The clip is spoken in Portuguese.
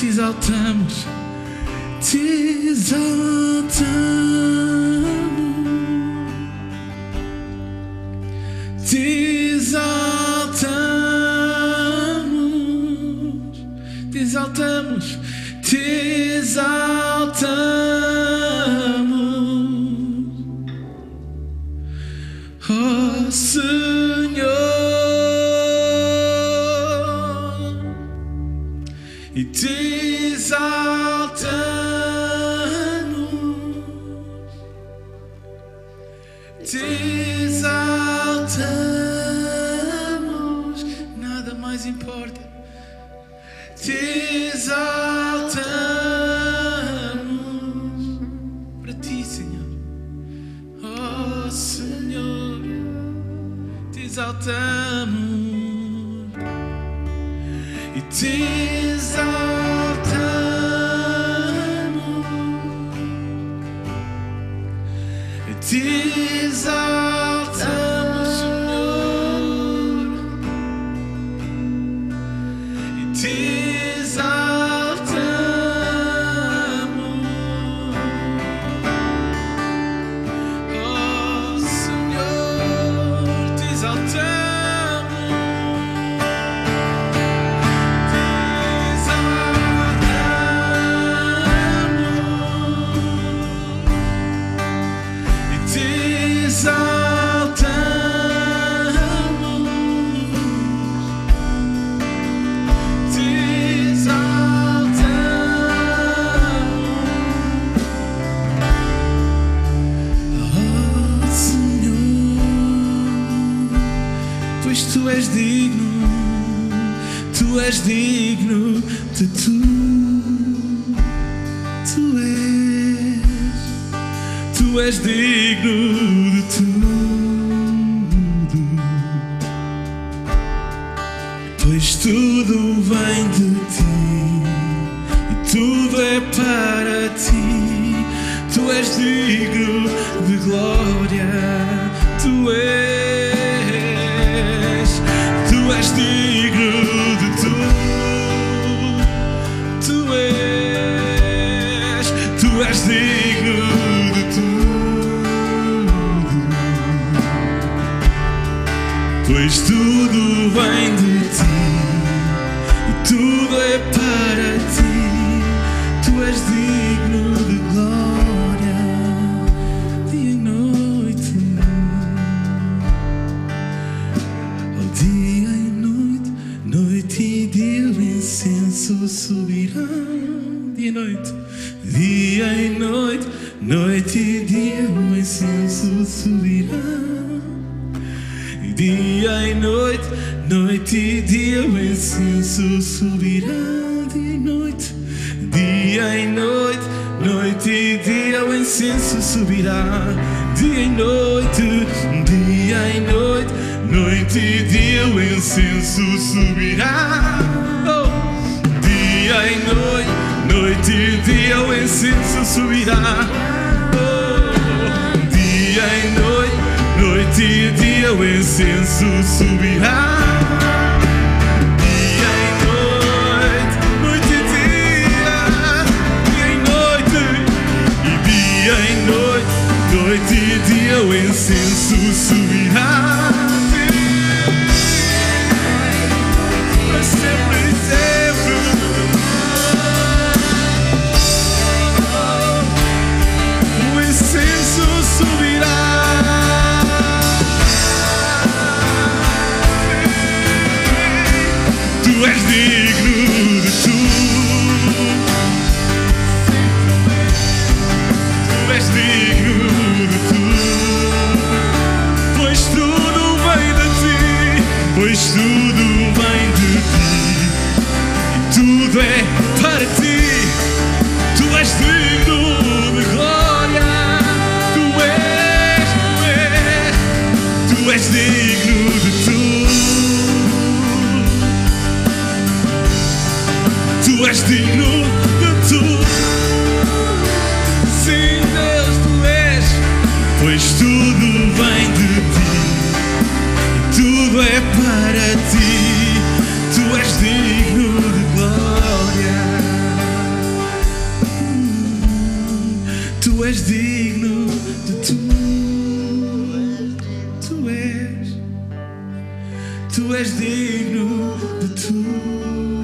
te exaltamos, te exaltamos, te exaltamos, te exaltamos, te exaltamos. E te exaltamos, te exaltamos, nada mais importa, te exaltamos para ti, Senhor. Oh Senhor, te exaltamos e te exaltamos, e te exaltamos, Senhor, e te exaltamos. Pois tu és digno, tu és digno de tudo, tu és, tu és digno de tudo, pois tudo vem de ti e tudo é para ti. Tu és digno de glória, tu és, pois tudo vem de ti e tudo é para ti. Tu és digno de glória, dia e noite. Oh, dia e noite, noite e dia o incenso subirão. Dia e noite, dia e noite, noite e dia o incenso subirão. Dia e noite, noite e dia o incenso subirá. Dia e noite, dia e noite, noite e dia o incenso subirá. Dia e noite, dia e noite, noite e dia o incenso subirá. Oh! Dia e noite, noite e dia o incenso subirá. O incenso subirá. Noite, e dia, dia e tu és digno de tudo. Tu és digno és digno de tudo.